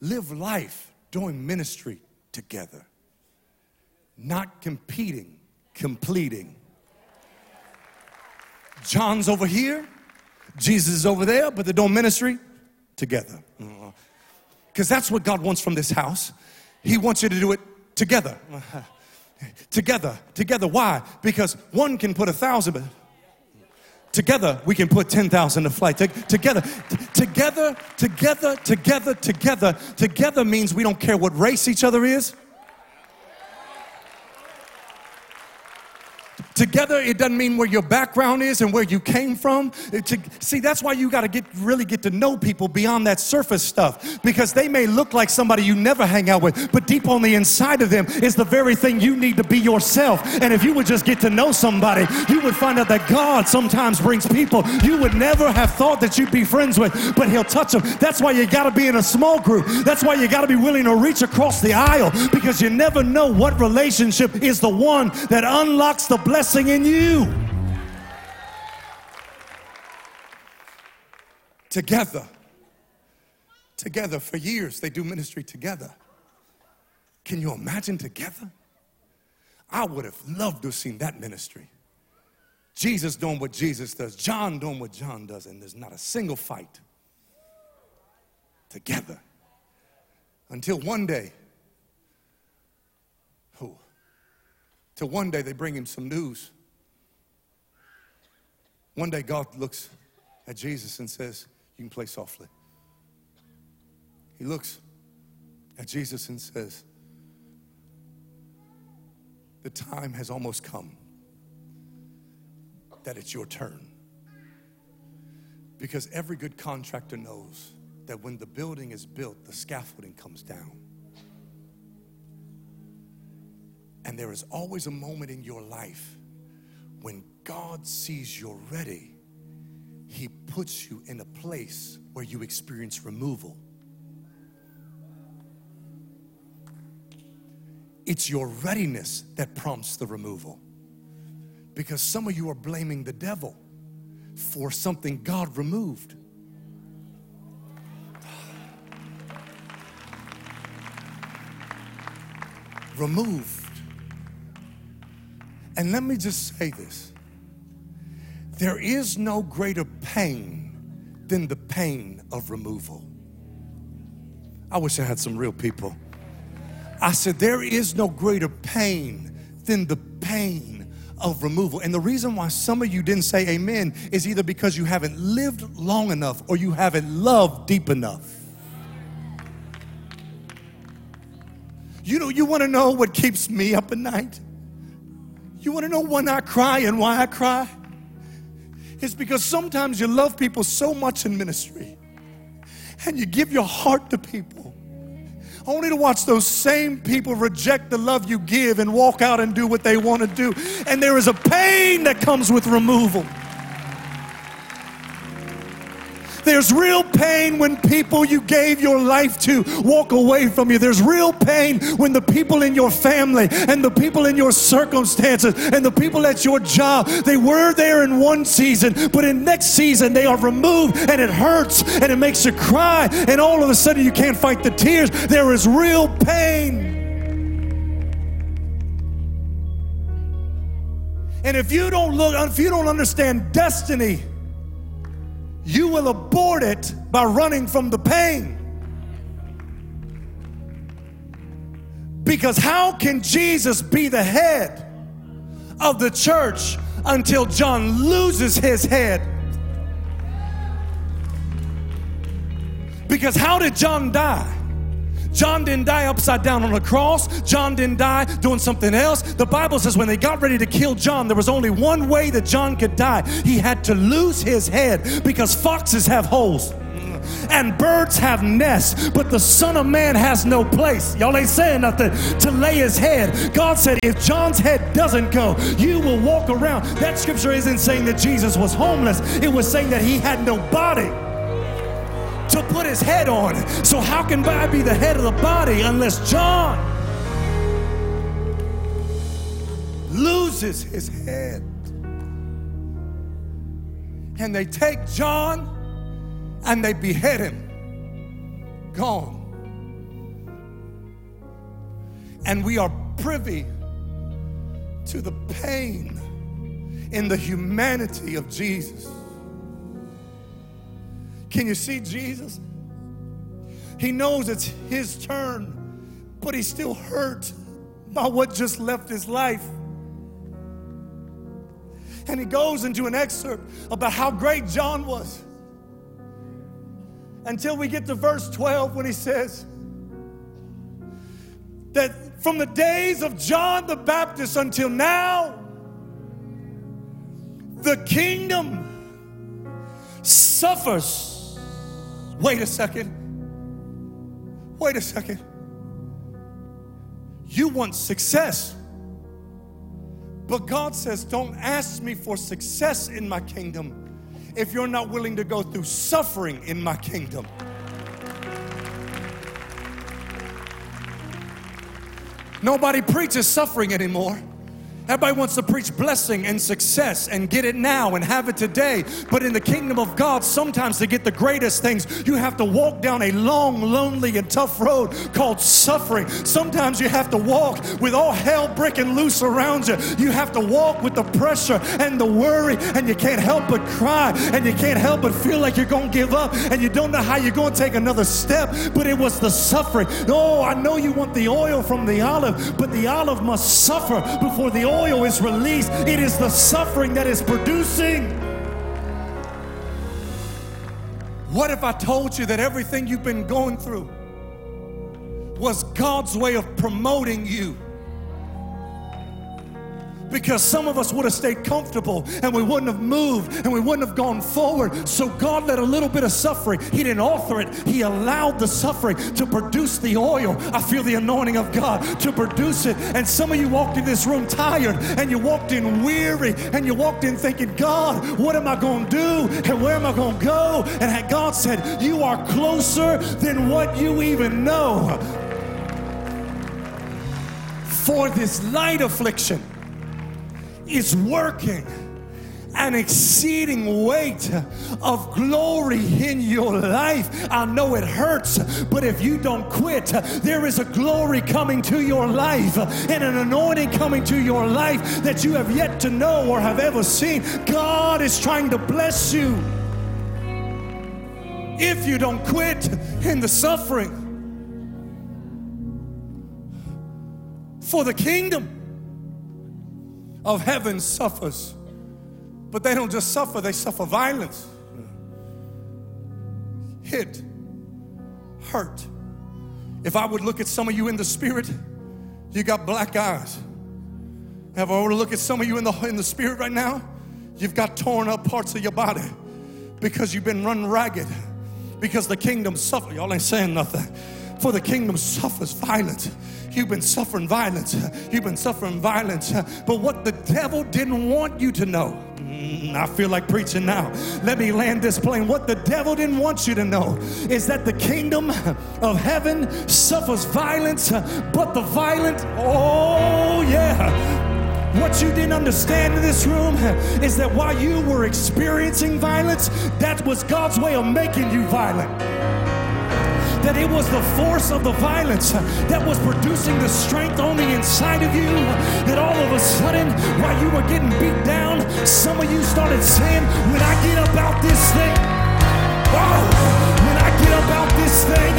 live life doing ministry together, not competing, completing. John's over here, Jesus is over there, but they're doing ministry together. Because that's what God wants from this house. He wants you to do it together. together, together. Why? Because one can put a thousand, but together we can put 10,000 to flight. Together, together, together, together, together. Together means we don't care what race each other is. Together, it doesn't mean where your background is and where you came from. To, see, that's why you got to get really get to know people beyond that surface stuff because they may look like somebody you never hang out with, but deep on the inside of them is the very thing you need to be yourself. And if you would just get to know somebody, you would find out that God sometimes brings people you would never have thought that you'd be friends with, but He'll touch them. That's why you got to be in a small group. That's why you got to be willing to reach across the aisle because you never know what relationship is the one that unlocks the blessing blessing in you. Together. Together. For years, they do ministry together. Can you imagine together? I would have loved to have seen that ministry. Jesus doing what Jesus does, John doing what John does, and there's not a single fight. Together. Until one day, Till one day they bring him some news. One day God looks at Jesus and says, You can play softly. He looks at Jesus and says, The time has almost come that it's your turn. Because every good contractor knows that when the building is built, the scaffolding comes down. And there is always a moment in your life when God sees you're ready, He puts you in a place where you experience removal. It's your readiness that prompts the removal. Because some of you are blaming the devil for something God removed. Remove and let me just say this there is no greater pain than the pain of removal. I wish I had some real people. I said, there is no greater pain than the pain of removal. And the reason why some of you didn't say amen is either because you haven't lived long enough or you haven't loved deep enough. You know, you want to know what keeps me up at night? You want to know when I cry and why I cry? It's because sometimes you love people so much in ministry and you give your heart to people only to watch those same people reject the love you give and walk out and do what they want to do. And there is a pain that comes with removal. There's real pain when people you gave your life to walk away from you. There's real pain when the people in your family and the people in your circumstances and the people at your job, they were there in one season, but in next season they are removed and it hurts and it makes you cry and all of a sudden you can't fight the tears. There is real pain. And if you don't look, if you don't understand destiny, you will abort it by running from the pain. Because how can Jesus be the head of the church until John loses his head? Because how did John die? John didn't die upside down on a cross. John didn't die doing something else. The Bible says when they got ready to kill John, there was only one way that John could die. He had to lose his head because foxes have holes and birds have nests, but the Son of Man has no place. Y'all ain't saying nothing to lay his head. God said, if John's head doesn't go, you will walk around. That scripture isn't saying that Jesus was homeless, it was saying that he had no body to put his head on. So, how can I be the head of the body unless John loses his head? And they take John and they behead him. Gone. And we are privy to the pain in the humanity of Jesus. Can you see Jesus? He knows it's his turn, but he's still hurt by what just left his life. And he goes into an excerpt about how great John was until we get to verse 12 when he says that from the days of John the Baptist until now, the kingdom suffers. Wait a second. Wait a second. You want success. But God says, Don't ask me for success in my kingdom if you're not willing to go through suffering in my kingdom. Nobody preaches suffering anymore. Everybody wants to preach blessing and success and get it now and have it today. But in the kingdom of God, sometimes to get the greatest things, you have to walk down a long, lonely, and tough road called suffering. Sometimes you have to walk with all hell breaking loose around you. You have to walk with the pressure and the worry, and you can't help but cry, and you can't help but feel like you're going to give up, and you don't know how you're going to take another step. But it was the suffering. Oh, I know you want the oil from the olive, but the olive must suffer before the oil oil is released, it is the suffering that is producing. What if I told you that everything you've been going through was God's way of promoting you? Because some of us would have stayed comfortable and we wouldn't have moved and we wouldn't have gone forward. So God let a little bit of suffering, He didn't author it, He allowed the suffering to produce the oil. I feel the anointing of God to produce it. And some of you walked in this room tired and you walked in weary and you walked in thinking, God, what am I going to do and where am I going to go? And God said, You are closer than what you even know. For this light affliction, is working an exceeding weight of glory in your life. I know it hurts, but if you don't quit, there is a glory coming to your life and an anointing coming to your life that you have yet to know or have ever seen. God is trying to bless you. If you don't quit in the suffering for the kingdom of heaven suffers. But they don't just suffer, they suffer violence. Hit, hurt. If I would look at some of you in the spirit, you got black eyes. If I were to look at some of you in the, in the spirit right now, you've got torn up parts of your body because you've been run ragged, because the kingdom suffers. Y'all ain't saying nothing. For the kingdom suffers violence You've been suffering violence. You've been suffering violence. But what the devil didn't want you to know, mm, I feel like preaching now. Let me land this plane. What the devil didn't want you to know is that the kingdom of heaven suffers violence, but the violent, oh yeah. What you didn't understand in this room is that while you were experiencing violence, that was God's way of making you violent that it was the force of the violence that was producing the strength on the inside of you. That all of a sudden, while you were getting beat down, some of you started saying, When I get about this thing, oh, when I get about this thing,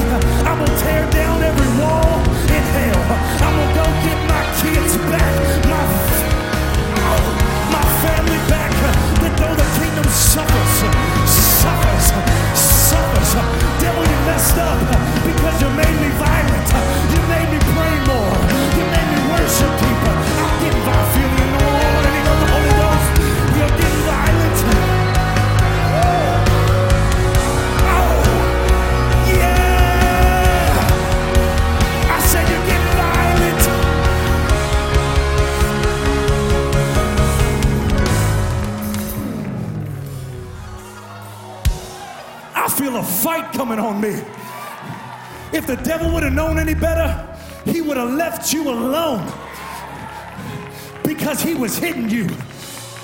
I'm gonna tear down every wall in hell. I'm gonna go get my kids back, my, oh, my family back. That though the kingdom suffers, suffers, suffers. Devil, you messed up because you made me violent. You made me pray more. You made me worship deeper. I give my feelings. Coming on me. If the devil would have known any better, he would have left you alone because he was hitting you.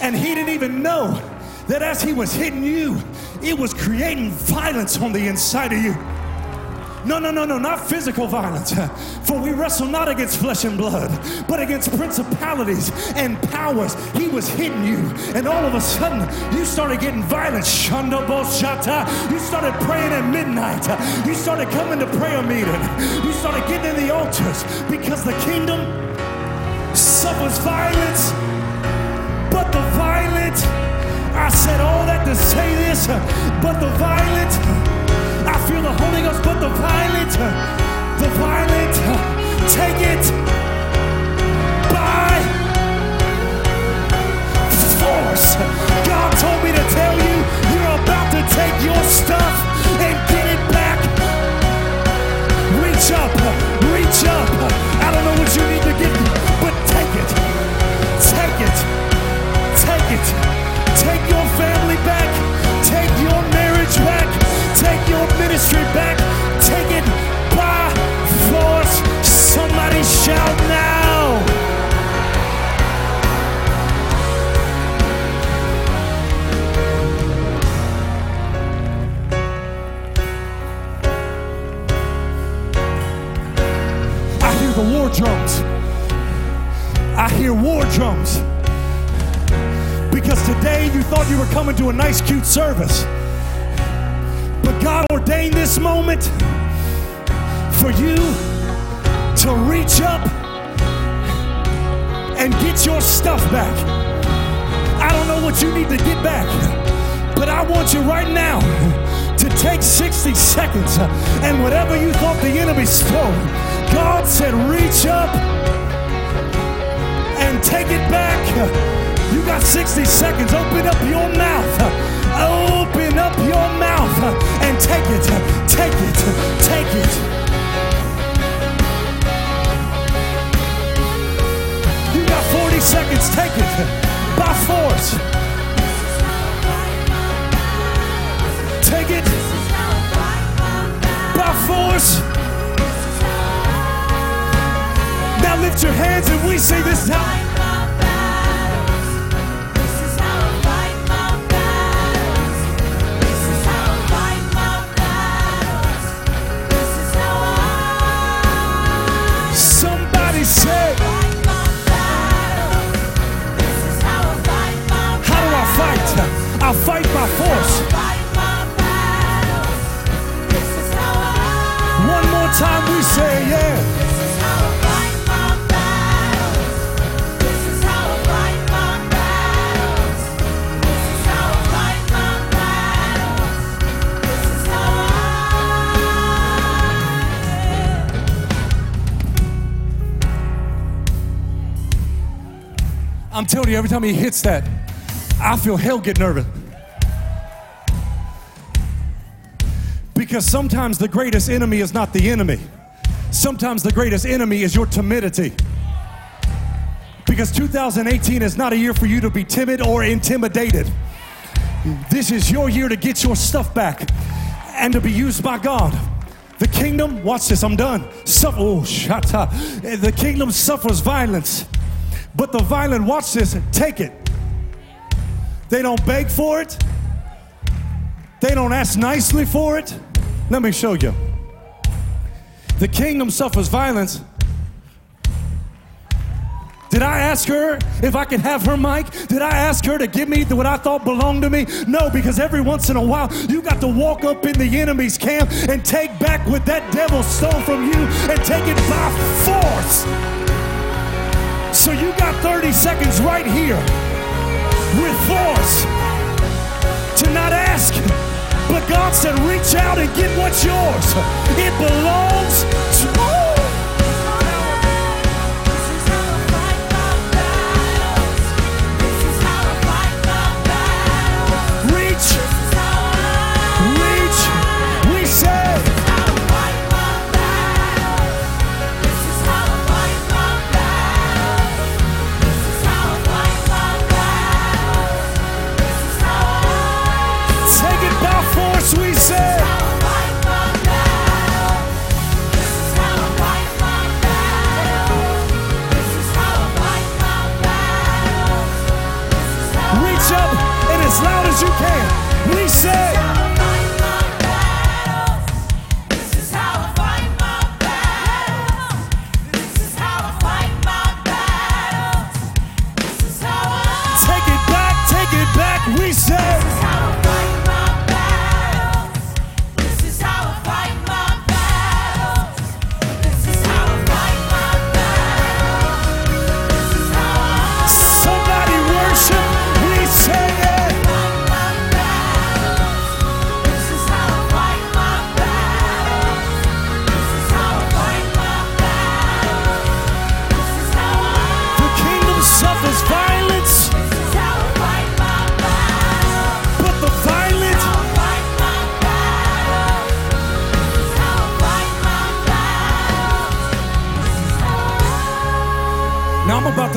And he didn't even know that as he was hitting you, it was creating violence on the inside of you. No, no, no, no, not physical violence. For we wrestle not against flesh and blood, but against principalities and powers. He was hitting you, and all of a sudden, you started getting violent. Shata. You started praying at midnight. You started coming to prayer meeting. You started getting in the altars because the kingdom suffers violence, but the violent. I said all that to say this, but the violent feel the Holy Ghost, but the violent, the violent, take it by force. God told me to tell you, you're about to take your stuff and get it back. Reach up, reach up. I don't know what you need to get, ministry back. Take it by force. Somebody shout now. I hear the war drums. I hear war drums. Because today you thought you were coming to a nice, cute service. God ordained this moment for you to reach up and get your stuff back. I don't know what you need to get back, but I want you right now to take 60 seconds and whatever you thought the enemy stole, God said, reach up and take it back. You got 60 seconds. Open up your mouth. Open up your mouth and take it, take it, take it. You got 40 seconds, take it by force. Take it by force. Now lift your hands and we say this time. I fight by force. One more time we say, yeah. I'm telling you, every time he hits that, I feel hell get nervous. Because sometimes the greatest enemy is not the enemy. Sometimes the greatest enemy is your timidity. Because 2018 is not a year for you to be timid or intimidated. This is your year to get your stuff back and to be used by God. The kingdom, watch this, I'm done. Oh, shut up. The kingdom suffers violence, but the violent, watch this, take it. They don't beg for it. They don't ask nicely for it. Let me show you. The kingdom suffers violence. Did I ask her if I could have her mic? Did I ask her to give me what I thought belonged to me? No, because every once in a while you got to walk up in the enemy's camp and take back what that devil stole from you and take it by force. So you got 30 seconds right here with force to not ask. But God said, reach out and get what's yours. It belongs to.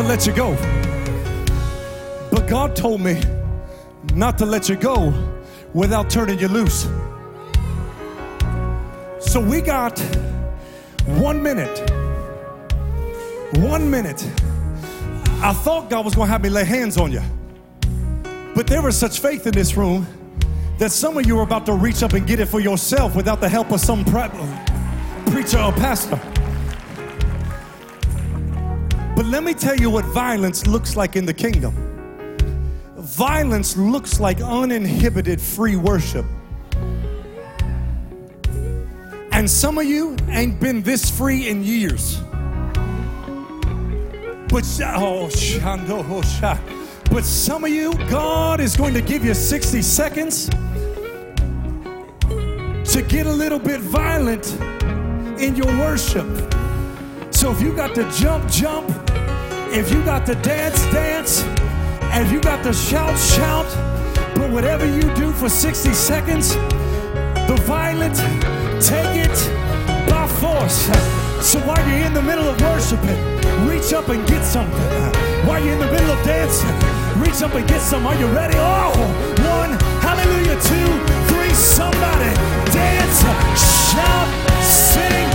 Let you go. But God told me not to let you go without turning you loose. So we got one minute. One minute. I thought God was going to have me lay hands on you. But there was such faith in this room that some of you are about to reach up and get it for yourself without the help of some pre- preacher or pastor. But let me tell you what violence looks like in the kingdom. Violence looks like uninhibited free worship. And some of you ain't been this free in years. But oh, shando. But some of you, God is going to give you 60 seconds to get a little bit violent in your worship. So if you got to jump, jump. If you got to dance, dance. If you got to shout, shout. But whatever you do for 60 seconds, the violent, take it by force. So while you're in the middle of worshiping, reach up and get something. While you're in the middle of dancing, reach up and get some. Are you ready? Oh, one, hallelujah, two, three, somebody dance, shout, sing.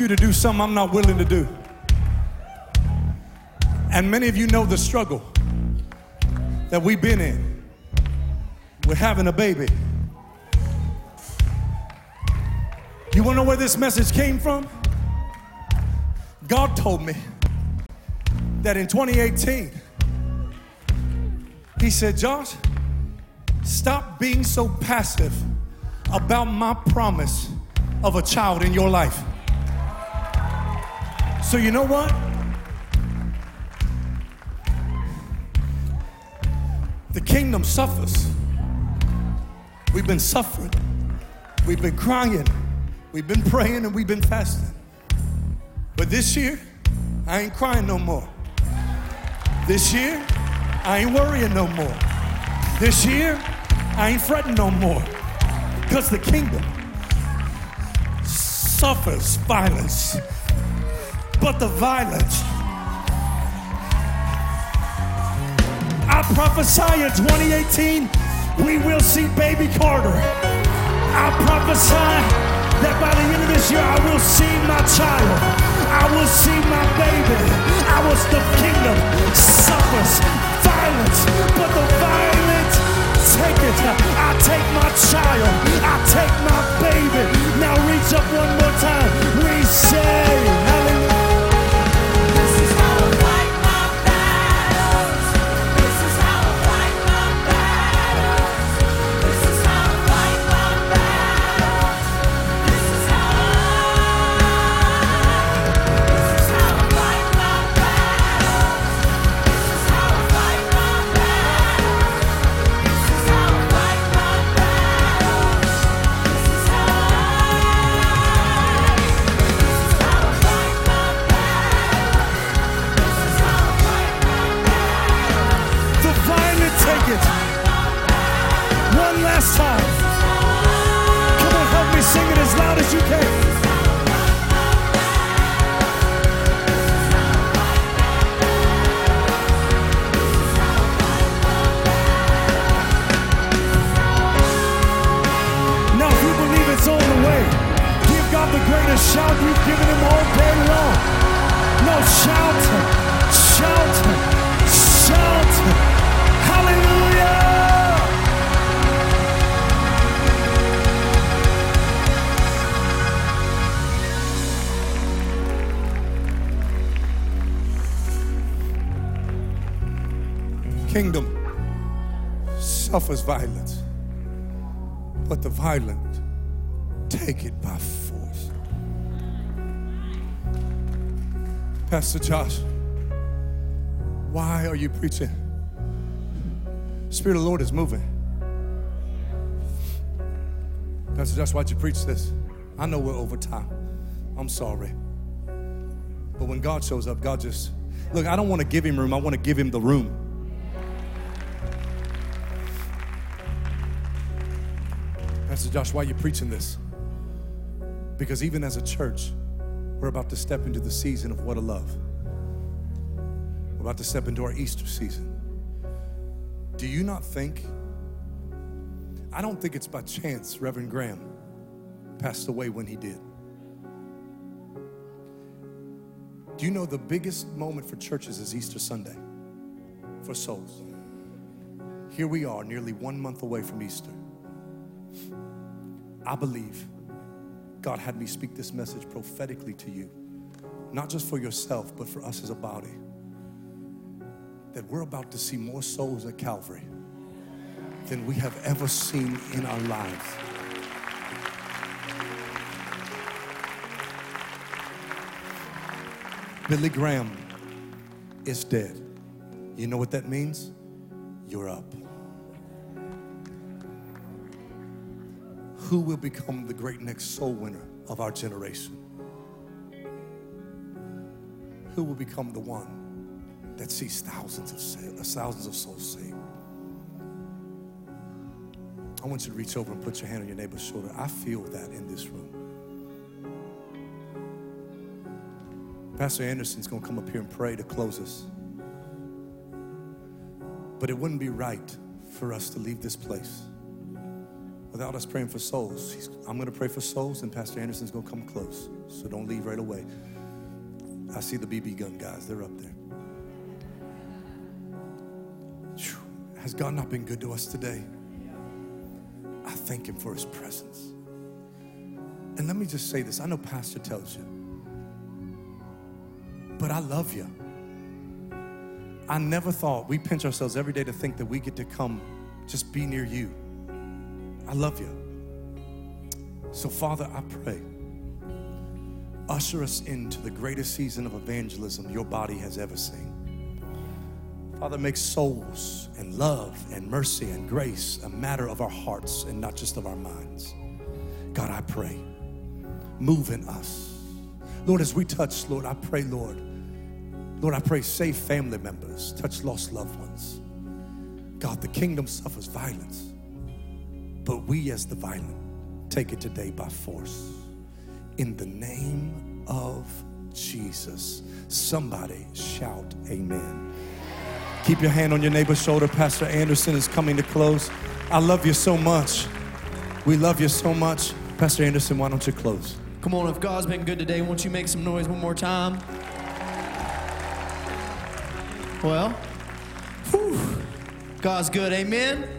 You to do something I'm not willing to do. And many of you know the struggle that we've been in with having a baby. You wanna know where this message came from? God told me that in 2018, He said, Josh, stop being so passive about my promise of a child in your life. So, you know what? The kingdom suffers. We've been suffering, we've been crying, we've been praying, and we've been fasting. But this year, I ain't crying no more. This year, I ain't worrying no more. This year, I ain't fretting no more. Because the kingdom suffers violence, but the violence. I prophesy in 2018 we will see baby Carter. I prophesy that by the end of this year I will see my child. I will see my baby. I was the kingdom suffers violence, but the violence take it. I take my child. I take my baby. Now reach up one more time. We say, Pastor Josh, why are you preaching? Spirit of the Lord is moving. Pastor Josh, why'd you preach this? I know we're over time. I'm sorry. But when God shows up, God just, look, I don't want to give him room, I want to give him the room. Pastor Josh, why are you preaching this? Because even as a church, we're about to step into the season of what a love. We're about to step into our Easter season. Do you not think? I don't think it's by chance Reverend Graham passed away when he did. Do you know the biggest moment for churches is Easter Sunday for souls? Here we are, nearly one month away from Easter. I believe God had me speak this message prophetically to you, not just for yourself, but for us as a body. That we're about to see more souls at Calvary than we have ever seen in our lives. Billy Graham is dead. You know what that means? You're up. Who will become the great next soul winner of our generation? Who will become the one that sees thousands of uh, thousands of souls saved? I want you to reach over and put your hand on your neighbor's shoulder. I feel that in this room. Pastor Anderson's going to come up here and pray to close us. But it wouldn't be right for us to leave this place without us praying for souls. He's, I'm going to pray for souls, and Pastor Anderson's going to come close. So don't leave right away. I see the BB gun guys, they're up there. Phew. Has God not been good to us today? I thank Him for His presence. And let me just say this I know Pastor tells you, but I love you. I never thought we pinch ourselves every day to think that we get to come just be near you. I love you. So, Father, I pray, usher us into the greatest season of evangelism your body has ever seen. Father, make souls and love and mercy and grace a matter of our hearts and not just of our minds. God, I pray, move in us. Lord, as we touch, Lord, I pray, Lord, Lord, I pray, save family members, touch lost loved ones. God, the kingdom suffers violence, but we as the violent take it today by force. In the name of Jesus, somebody shout, Amen. Keep your hand on your neighbor's shoulder. Pastor Anderson is coming to close. I love you so much. We love you so much. Pastor Anderson, why don't you close? Come on, if God's been good today, won't you make some noise one more time? Well, whew, God's good, amen.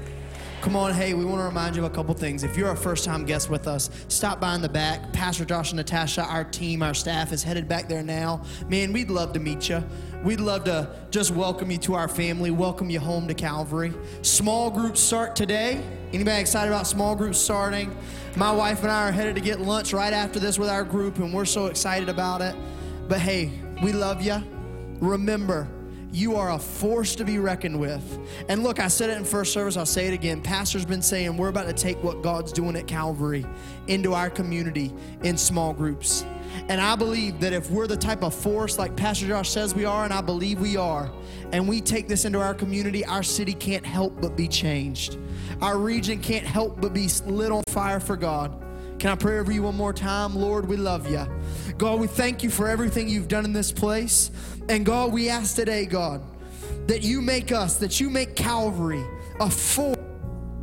Come on, hey, we want to remind you of a couple things. If you're a first time guest with us, stop by in the back. Pastor Josh and Natasha, our team, our staff is headed back there now. Man, we'd love to meet you. We'd love to just welcome you to our family, welcome you home to Calvary. Small groups start today. Anybody excited about small groups starting? My wife and I are headed to get lunch right after this with our group, and we're so excited about it. But hey, we love you. Remember, you are a force to be reckoned with. And look, I said it in first service, I'll say it again. Pastor's been saying we're about to take what God's doing at Calvary into our community in small groups. And I believe that if we're the type of force like Pastor Josh says we are, and I believe we are, and we take this into our community, our city can't help but be changed. Our region can't help but be lit on fire for God. Can I pray over you one more time? Lord, we love you. God, we thank you for everything you've done in this place. And God, we ask today, God, that you make us, that you make Calvary a force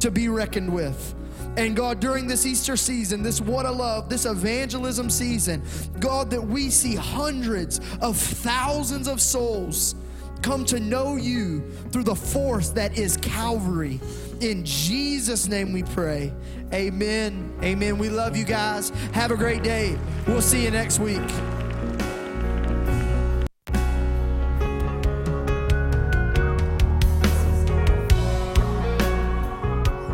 to be reckoned with. And God, during this Easter season, this what a love, this evangelism season, God, that we see hundreds of thousands of souls come to know you through the force that is Calvary. In Jesus' name we pray. Amen. Amen. We love you guys. Have a great day. We'll see you next week.